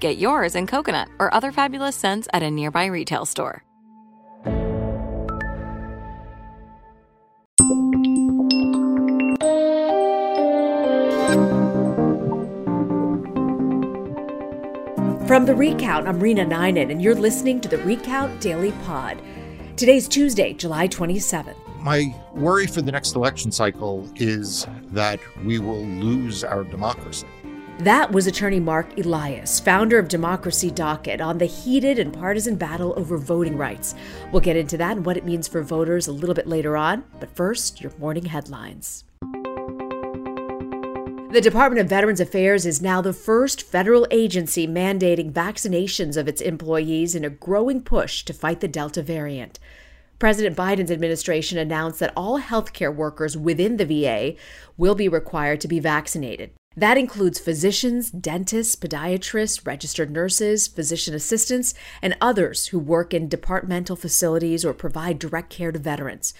Get yours in coconut or other fabulous scents at a nearby retail store. From the Recount, I'm Rena Ninan, and you're listening to the Recount Daily Pod. Today's Tuesday, July 27th. My worry for the next election cycle is that we will lose our democracy. That was attorney Marc Elias, founder of Democracy Docket, on the heated and partisan battle over voting rights. We'll get into that and what it means for voters a little bit later on, but first, your morning headlines. The Department of Veterans Affairs is now the first federal agency mandating vaccinations of its employees in a growing push to fight the Delta variant. President Biden's administration announced that all healthcare workers within the VA will be required to be vaccinated. That includes physicians, dentists, podiatrists, registered nurses, physician assistants, and others who work in departmental facilities or provide direct care to veterans.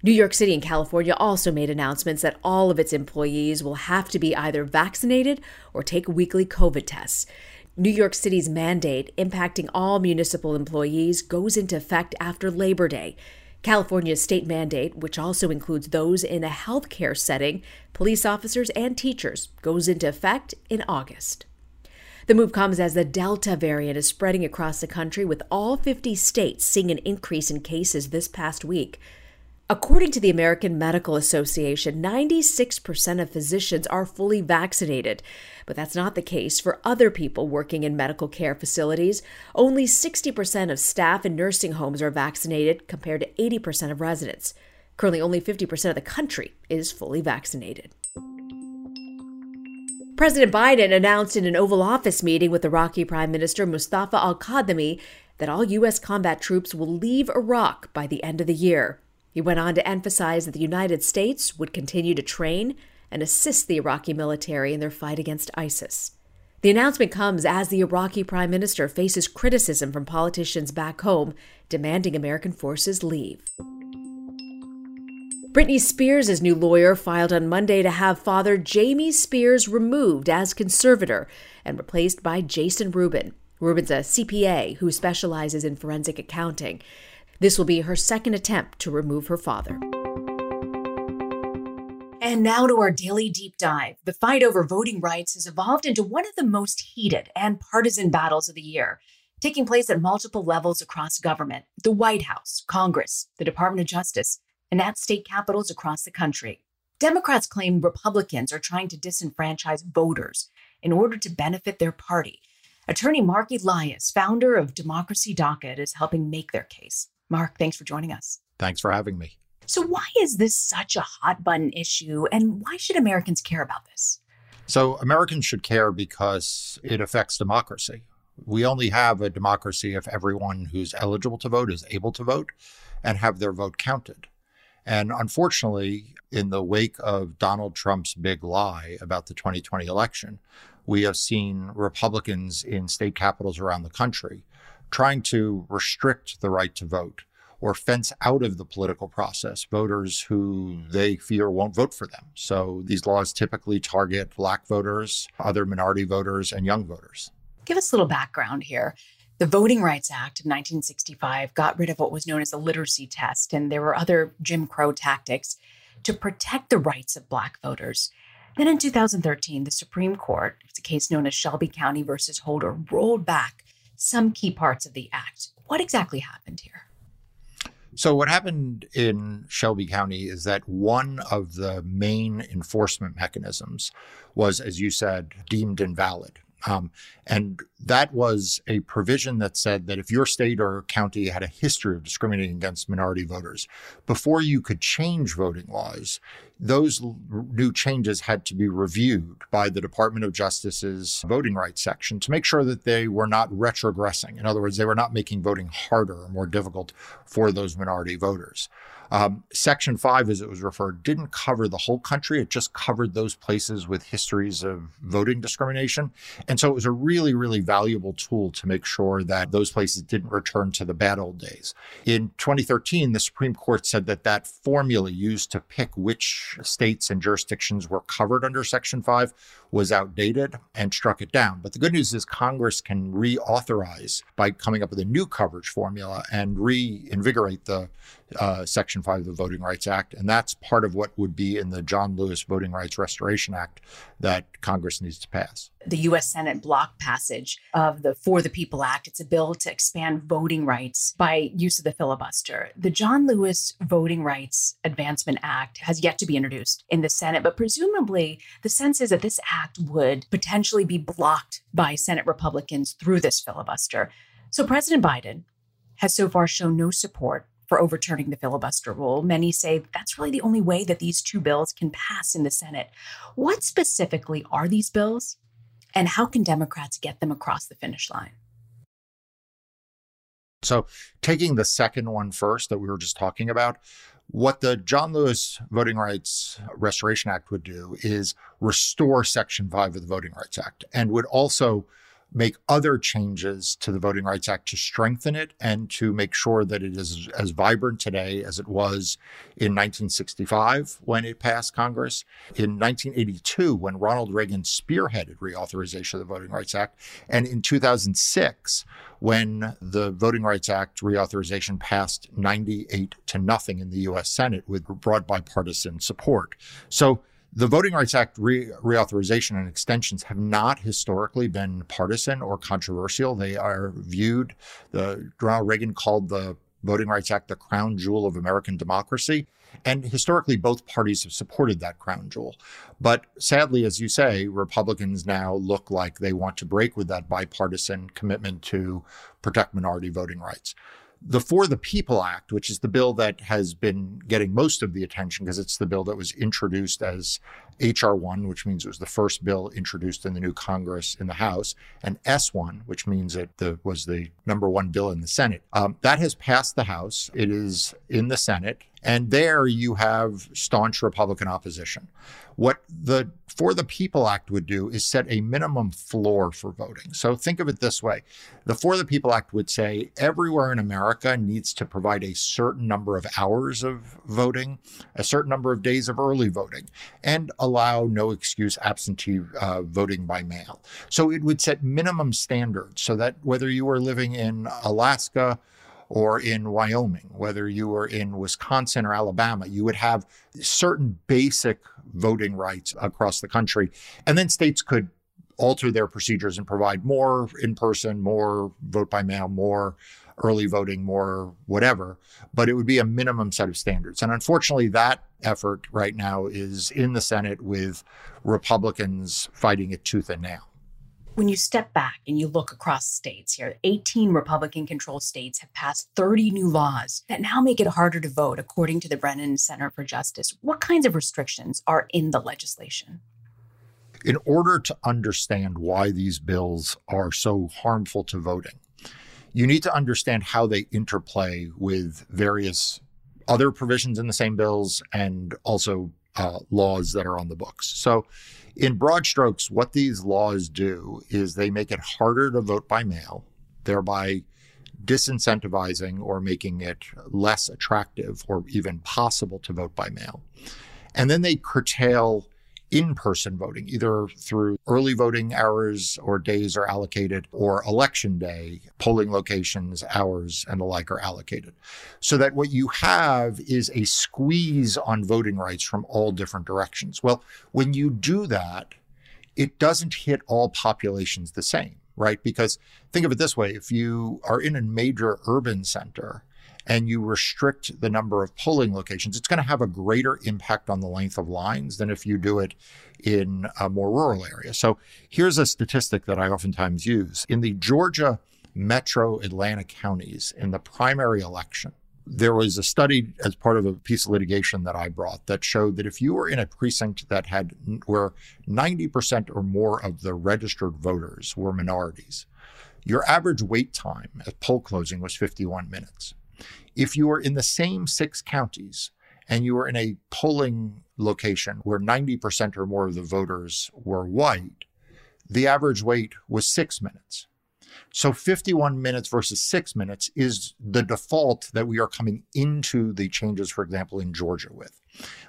New York City and California also made announcements that all of its employees will have to be either vaccinated or take weekly COVID tests. New York City's mandate impacting all municipal employees goes into effect after Labor Day. California's state mandate, which also includes those in a healthcare setting, police officers, and teachers, goes into effect in August. The move comes as the Delta variant is spreading across the country, with all 50 states seeing an increase in cases this past week. According to the American Medical Association, 96% of physicians are fully vaccinated, but that's not the case for other people working in medical care facilities. Only 60% of staff in nursing homes are vaccinated compared to 80% of residents. Currently, only 50% of the country is fully vaccinated. President Biden announced in an Oval Office meeting with Iraqi Prime Minister Mustafa al Kadhimi that all U.S. combat troops will leave Iraq by the end of the year. He went on to emphasize that the United States would continue to train and assist the Iraqi military in their fight against ISIS. The announcement comes as the Iraqi prime minister faces criticism from politicians back home demanding American forces leave. Britney Spears' new lawyer filed on Monday to have father Jamie Spears removed as conservator and replaced by Jason Rubin. Rubin's a CPA who specializes in forensic accounting. This will be her second attempt to remove her father. And now to our daily deep dive. The fight over voting rights has evolved into one of the most heated and partisan battles of the year, taking place at multiple levels across government the White House, Congress, the Department of Justice, and at state capitals across the country. Democrats claim Republicans are trying to disenfranchise voters in order to benefit their party. Attorney Marc Elias, founder of Democracy Docket, is helping make their case. Marc, thanks for joining us. Thanks for having me. So, why is this such a hot button issue, and why should Americans care about this? So, Americans should care because it affects democracy. We only have a democracy if everyone who's eligible to vote is able to vote and have their vote counted. And unfortunately, in the wake of Donald Trump's big lie about the 2020 election, we have seen Republicans in state capitals around the country trying to restrict the right to vote or fence out of the political process voters who they fear won't vote for them. So these laws typically target black voters, other minority voters, and young voters. Give us a little background here. The Voting Rights Act of 1965 got rid of what was known as the literacy test, and there were other Jim Crow tactics to protect the rights of Black voters. Then in 2013, the Supreme Court, it's a case known as Shelby County versus Holder, rolled back some key parts of the act. What exactly happened here? So, what happened in Shelby County is that one of the main enforcement mechanisms was, as you said, deemed invalid. Um, and that was a provision that said that if your state or county had a history of discriminating against minority voters, before you could change voting laws, those new changes had to be reviewed by the Department of Justice's voting rights section to make sure that they were not retrogressing. In other words, they were not making voting harder or more difficult for those minority voters. Um, Section 5, as it was referred, didn't cover the whole country. It just covered those places with histories of voting discrimination. And so it was a really, really valuable tool to make sure that those places didn't return to the bad old days. In 2013, the Supreme Court said that that formula used to pick which states and jurisdictions were covered under Section 5 was outdated and struck it down. But the good news is Congress can reauthorize by coming up with a new coverage formula and reinvigorate the uh, Section 5 of the Voting Rights Act. And that's part of what would be in the John Lewis Voting Rights Restoration Act that Congress needs to pass. The U.S. Senate block passage of the For the People Act. It's a bill to expand voting rights by use of the filibuster. The John Lewis Voting Rights Advancement Act has yet to be introduced in the Senate, but presumably the sense is that this act would potentially be blocked by Senate Republicans through this filibuster. So President Biden has so far shown no support for overturning the filibuster rule. Many say that's really the only way that these two bills can pass in the Senate. What specifically are these bills, and how can Democrats get them across the finish line? So, taking the second one first that we were just talking about, what the John Lewis Voting Rights Restoration Act would do is restore Section 5 of the Voting Rights Act and would also make other changes to the Voting Rights Act to strengthen it and to make sure that it is as vibrant today as it was in 1965 when it passed Congress, in 1982 when Ronald Reagan spearheaded reauthorization of the Voting Rights Act, and in 2006 when the Voting Rights Act reauthorization passed 98 to nothing in the US Senate with broad bipartisan support. So the Voting Rights Act re- reauthorization and extensions have not historically been partisan or controversial. They are viewed, the Ronald Reagan called the Voting Rights Act the crown jewel of American democracy. And historically, both parties have supported that crown jewel. But sadly, as you say, Republicans now look like they want to break with that bipartisan commitment to protect minority voting rights. The For the People Act, which is the bill that has been getting most of the attention because it's the bill that was introduced as HR1, which means it was the first bill introduced in the new Congress in the House, and S1, which means it the, was the number one bill in the Senate. Um, that has passed the House. It is in the Senate. And there you have staunch Republican opposition. What the For the People Act would do is set a minimum floor for voting. So think of it this way the For the People Act would say everywhere in America needs to provide a certain number of hours of voting, a certain number of days of early voting, and allow no excuse absentee uh, voting by mail. So it would set minimum standards so that whether you were living in Alaska, or in Wyoming, whether you were in Wisconsin or Alabama, you would have certain basic voting rights across the country. And then states could alter their procedures and provide more in person, more vote by mail, more early voting, more whatever, but it would be a minimum set of standards. And unfortunately, that effort right now is in the Senate with Republicans fighting it tooth and nail when you step back and you look across states here, 18 Republican controlled states have passed 30 new laws that now make it harder to vote, according to the Brennan Center for Justice. What kinds of restrictions are in the legislation? In order to understand why these bills are so harmful to voting, you need to understand how they interplay with various other provisions in the same bills and also uh, laws that are on the books. So, in broad strokes, what these laws do is they make it harder to vote by mail, thereby disincentivizing or making it less attractive or even possible to vote by mail. And then they curtail in person voting, either through early voting hours or days are allocated, or election day, polling locations, hours, and the like are allocated. So that what you have is a squeeze on voting rights from all different directions. Well, when you do that, it doesn't hit all populations the same, right? Because think of it this way if you are in a major urban center, and you restrict the number of polling locations, it's going to have a greater impact on the length of lines than if you do it in a more rural area. So here's a statistic that I oftentimes use. In the Georgia metro Atlanta counties, in the primary election, there was a study as part of a piece of litigation that I brought that showed that if you were in a precinct that had where 90% or more of the registered voters were minorities, your average wait time at poll closing was 51 minutes. If you are in the same six counties and you are in a polling location where 90% or more of the voters were white, the average wait was six minutes. So 51 minutes versus six minutes is the default that we are coming into the changes, for example, in Georgia with.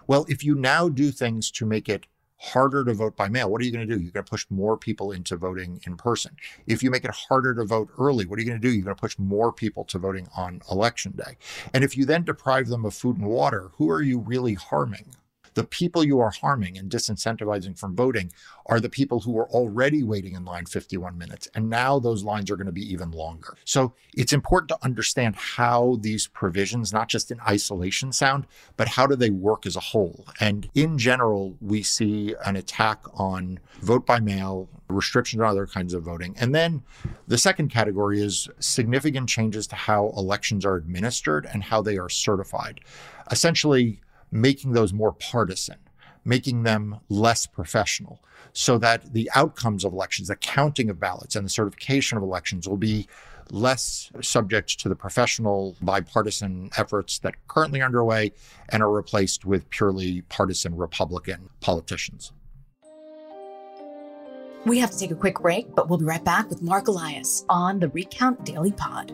Well, if you now do things to make it harder to vote by mail, what are you going to do? You're going to push more people into voting in person. If you make it harder to vote early, what are you going to do? You're going to push more people to voting on election day. And if you then deprive them of food and water, who are you really harming? The people you are harming and disincentivizing from voting are the people who are already waiting in line 51 minutes. And now those lines are going to be even longer. So it's important to understand how these provisions, not just in isolation, sound, but how do they work as a whole? And in general, we see an attack on vote by mail, restrictions on other kinds of voting. And then the second category is significant changes to how elections are administered and how they are certified. Essentially, making those more partisan, making them less professional, so that the outcomes of elections, the counting of ballots, and the certification of elections will be less subject to the professional bipartisan efforts that are currently underway and are replaced with purely partisan Republican politicians. We have to take a quick break, but we'll be right back with Marc Elias on the Recount Daily Pod.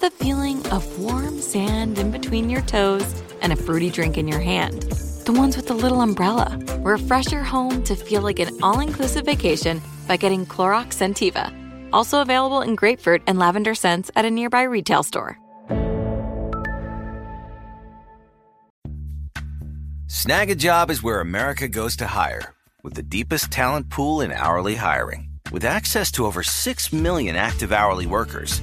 the feeling of warm sand in between your toes and a fruity drink in your hand. The ones with the little umbrella. Refresh your home to feel like an all inclusive vacation by getting Clorox Scentiva. Also available in grapefruit and lavender scents at a nearby retail store. Snagajob is where America goes to hire, with the deepest talent pool in hourly hiring. With access to over 6 million active hourly workers,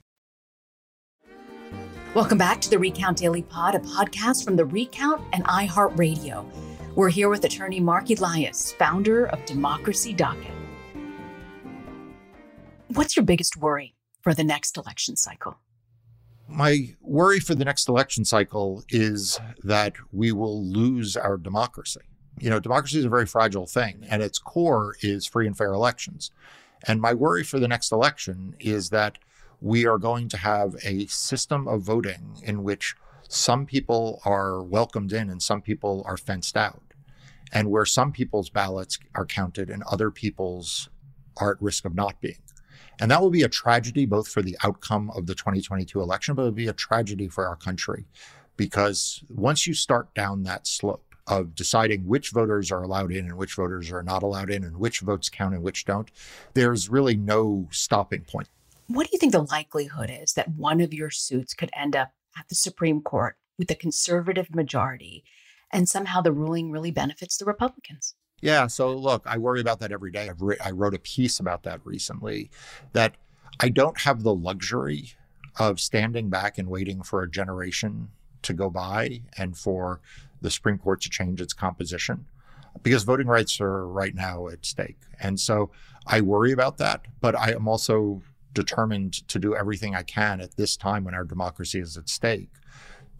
Welcome back to the Recount Daily Pod, a podcast from the Recount and iHeartRadio. We're here with attorney Marc Elias, founder of Democracy Docket. What's your biggest worry for the next election cycle? My worry for the next election cycle is that we will lose our democracy. You know, democracy is a very fragile thing, and its core is free and fair elections. And my worry for the next election is that we are going to have a system of voting in which some people are welcomed in and some people are fenced out, and where some people's ballots are counted and other people's are at risk of not being. And that will be a tragedy both for the outcome of the 2022 election, but it will be a tragedy for our country because once you start down that slope of deciding which voters are allowed in and which voters are not allowed in and which votes count and which don't, there's really no stopping point. What do you think the likelihood is that one of your suits could end up at the Supreme Court with a conservative majority and somehow the ruling really benefits the Republicans? Yeah. So look, I worry about that every day. I've re- I wrote a piece about that recently that I don't have the luxury of standing back and waiting for a generation to go by and for the Supreme Court to change its composition because voting rights are right now at stake. And so I worry about that, but I am also determined to do everything I can at this time when our democracy is at stake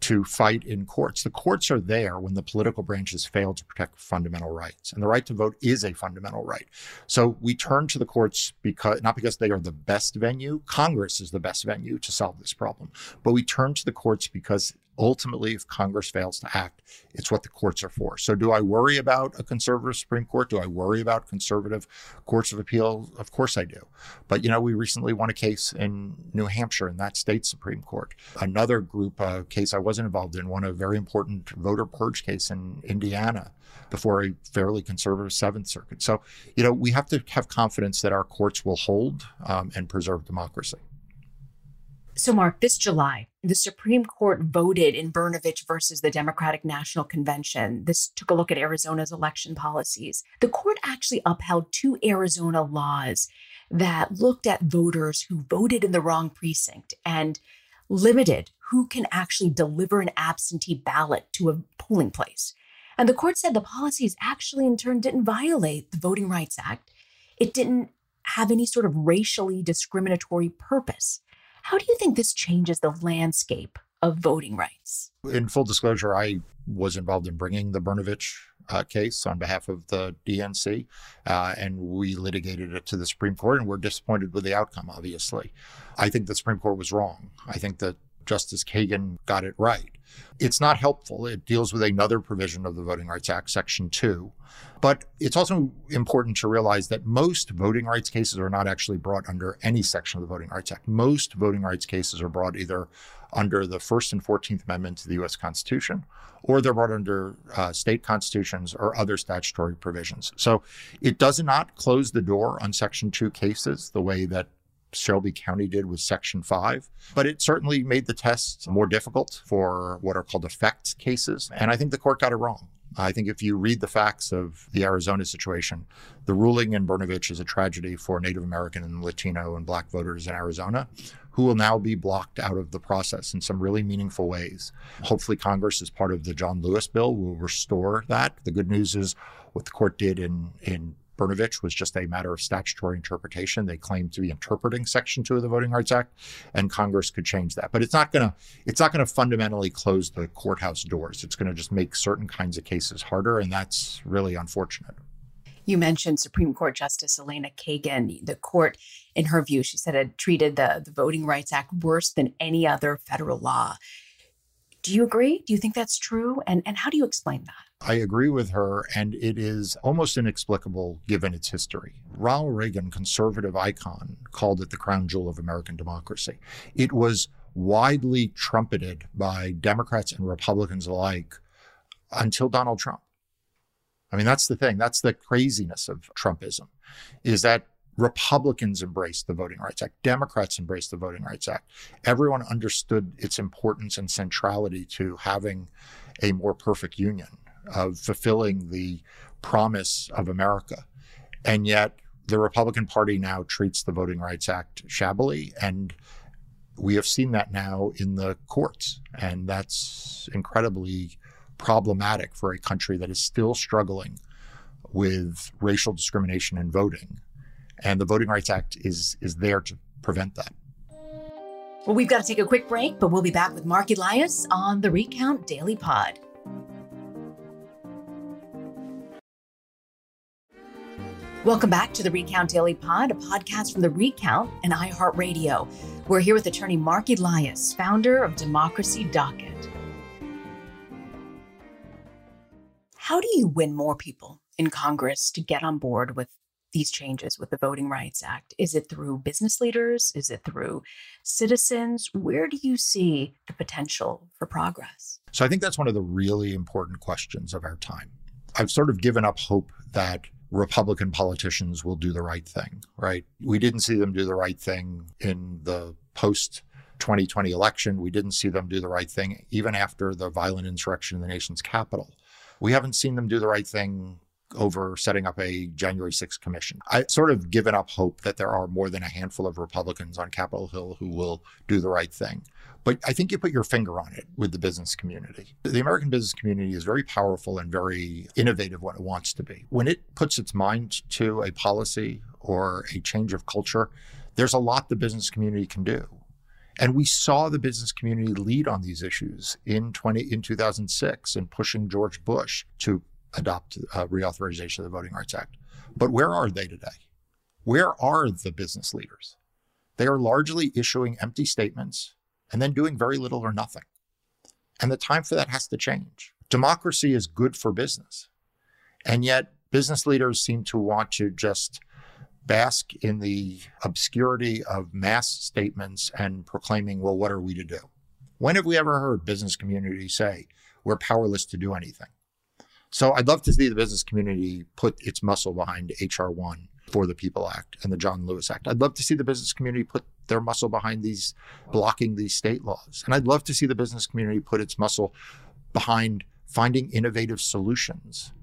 to fight in courts. The courts are there when the political branches fail to protect fundamental rights. And the right to vote is a fundamental right. So we turn to the courts because not because they are the best venue, Congress is the best venue to solve this problem, but we turn to the courts because ultimately, if Congress fails to act, it's what the courts are for. So, do I worry about a conservative Supreme Court? Do I worry about conservative courts of appeal? Of course I do. But, you know, we recently won a case in New Hampshire in that state Supreme Court. Another group uh, case I wasn't involved in won a very important voter purge case in Indiana before a fairly conservative Seventh Circuit. So, you know, we have to have confidence that our courts will hold um, and preserve democracy. So, Marc, this July, the Supreme Court voted in Brnovich versus the Democratic National Convention. This took a look at Arizona's election policies. The court actually upheld two Arizona laws that looked at voters who voted in the wrong precinct and limited who can actually deliver an absentee ballot to a polling place. And the court said the policies actually, in turn, didn't violate the Voting Rights Act. It didn't have any sort of racially discriminatory purpose. How do you think this changes the landscape of voting rights? In full disclosure, I was involved in bringing the Brnovich uh, case on behalf of the DNC, uh, and we litigated it to the Supreme Court, and we're disappointed with the outcome, obviously. I think the Supreme Court was wrong. I think that Justice Kagan got it right. It's not helpful. It deals with another provision of the Voting Rights Act, Section 2. But it's also important to realize that most voting rights cases are not actually brought under any section of the Voting Rights Act. Most voting rights cases are brought either under the First and 14th Amendment to the U.S. Constitution, or they're brought under uh, state constitutions or other statutory provisions. So it does not close the door on Section 2 cases the way that Shelby County did with Section 5. But it certainly made the test more difficult for what are called effect cases. And I think the court got it wrong. I think if you read the facts of the Arizona situation, the ruling in Brnovich is a tragedy for Native American and Latino and Black voters in Arizona who will now be blocked out of the process in some really meaningful ways. Hopefully, Congress, as part of the John Lewis bill, will restore that. The good news is what the court did in, in Brnovich was just a matter of statutory interpretation. They claimed to be interpreting Section 2 of the Voting Rights Act, and Congress could change that. But it's not going to it's not going to fundamentally close the courthouse doors. It's going to just make certain kinds of cases harder, and that's really unfortunate. You mentioned Supreme Court Justice Elena Kagan. The court, in her view, she said had treated the, the Voting Rights Act worse than any other federal law. Do you agree? Do you think that's true? And and how do you explain that? I agree with her, and it is almost inexplicable given its history. Ronald Reagan, conservative icon, called it the crown jewel of American democracy. It was widely trumpeted by Democrats and Republicans alike until Donald Trump. I mean, that's the thing. That's the craziness of Trumpism, is that Republicans embraced the Voting Rights Act. Democrats embraced the Voting Rights Act. Everyone understood its importance and centrality to having a more perfect union of fulfilling the promise of America. And yet, the Republican Party now treats the Voting Rights Act shabbily and we have seen that now in the courts, and that's incredibly problematic for a country that is still struggling with racial discrimination in voting. And the Voting Rights Act is, is there to prevent that. Well, we've got to take a quick break, but we'll be back with Marc Elias on the Recount Daily Pod. Welcome back to the Recount Daily Pod, a podcast from the Recount and iHeartRadio. We're here with attorney Marc Elias, founder of Democracy Docket. How do you win more people in Congress to get on board with these changes with the Voting Rights Act? Is it through business leaders? Is it through citizens? Where do you see the potential for progress? So I think that's one of the really important questions of our time. I've sort of given up hope that Republican politicians will do the right thing, right? We didn't see them do the right thing in the post 2020 election. We didn't see them do the right thing even after the violent insurrection in the nation's capital. We haven't seen them do the right thing over setting up a January 6th commission. I sort of given up hope that there are more than a handful of Republicans on Capitol Hill who will do the right thing. But I think you put your finger on it with the business community. The American business community is very powerful and very innovative when it wants to be. When it puts its mind to a policy or a change of culture, there's a lot the business community can do. And we saw the business community lead on these issues in 20 in 2006 in pushing George Bush to adopt uh, reauthorization of the Voting Rights Act. But where are they today? Where are the business leaders? They are largely issuing empty statements and then doing very little or nothing. And the time for that has to change. Democracy is good for business. And yet, business leaders seem to want to just bask in the obscurity of mass statements and proclaiming, well, what are we to do? When have we ever heard business community say we're powerless to do anything? So I'd love to see the business community put its muscle behind HR 1 for the People Act and the John Lewis Act. I'd love to see the business community put their muscle behind these blocking these state laws. And I'd love to see the business community put its muscle behind finding innovative solutions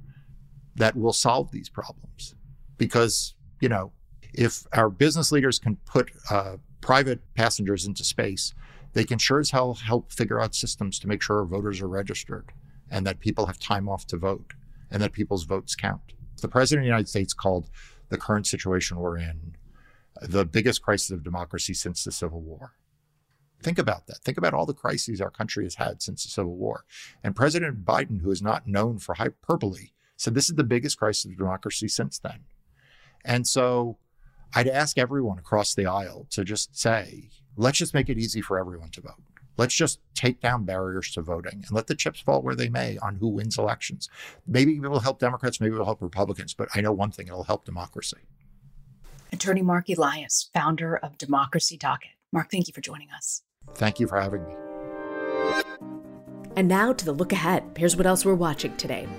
that will solve these problems. Because, you know, if our business leaders can put uh, private passengers into space, they can sure as hell help figure out systems to make sure our voters are registered and that people have time off to vote and that people's votes count. The president of the United States called the current situation we're in the biggest crisis of democracy since the Civil War. Think about that. Think about all the crises our country has had since the Civil War. And President Biden, who is not known for hyperbole, said this is the biggest crisis of democracy since then. And so I'd ask everyone across the aisle to just say, let's just make it easy for everyone to vote. Let's just take down barriers to voting and let the chips fall where they may on who wins elections. Maybe it will help Democrats, maybe it will help Republicans, but I know one thing it'll help democracy. Attorney Marc Elias, founder of Democracy Docket. Marc, thank you for joining us. Thank you for having me. And now to the look ahead. Here's what else we're watching today.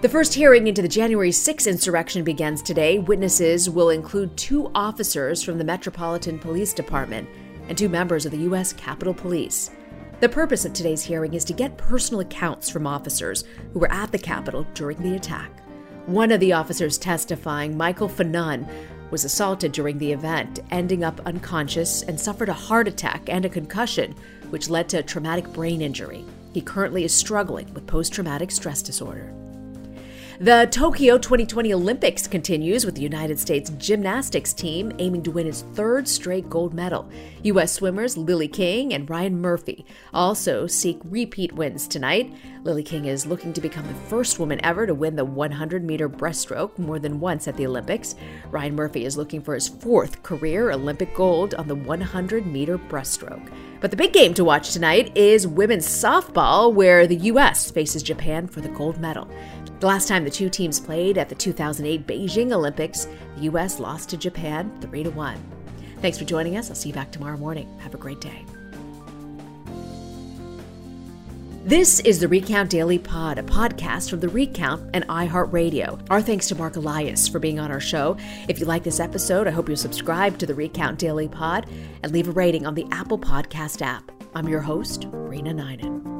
The first hearing into the January 6 insurrection begins today. Witnesses will include two officers from the Metropolitan Police Department and two members of the U.S. Capitol Police. The purpose of today's hearing is to get personal accounts from officers who were at the Capitol during the attack. One of the officers testifying, Michael Fanone, was assaulted during the event, ending up unconscious and suffered a heart attack and a concussion, which led to a traumatic brain injury. He currently is struggling with post traumatic stress disorder. The Tokyo 2020 Olympics continues with the United States gymnastics team aiming to win its third straight gold medal. U.S. swimmers Lily King and Ryan Murphy also seek repeat wins tonight. Lily King is looking to become the first woman ever to win the 100 meter breaststroke more than once at the Olympics. Ryan Murphy is looking for his fourth career Olympic gold on the 100 meter breaststroke. But the big game to watch tonight is women's softball, where the U.S. faces Japan for the gold medal. The last time the two teams played at the 2008 Beijing Olympics, the U.S. lost to Japan 3 to 1. Thanks for joining us. I'll see you back tomorrow morning. Have a great day. This is the Recount Daily Pod, a podcast from the Recount and iHeartRadio. Our thanks to Marc Elias for being on our show. If you like this episode, I hope you'll subscribe to the Recount Daily Pod and leave a rating on the Apple Podcast app. I'm your host, Rena Ninan.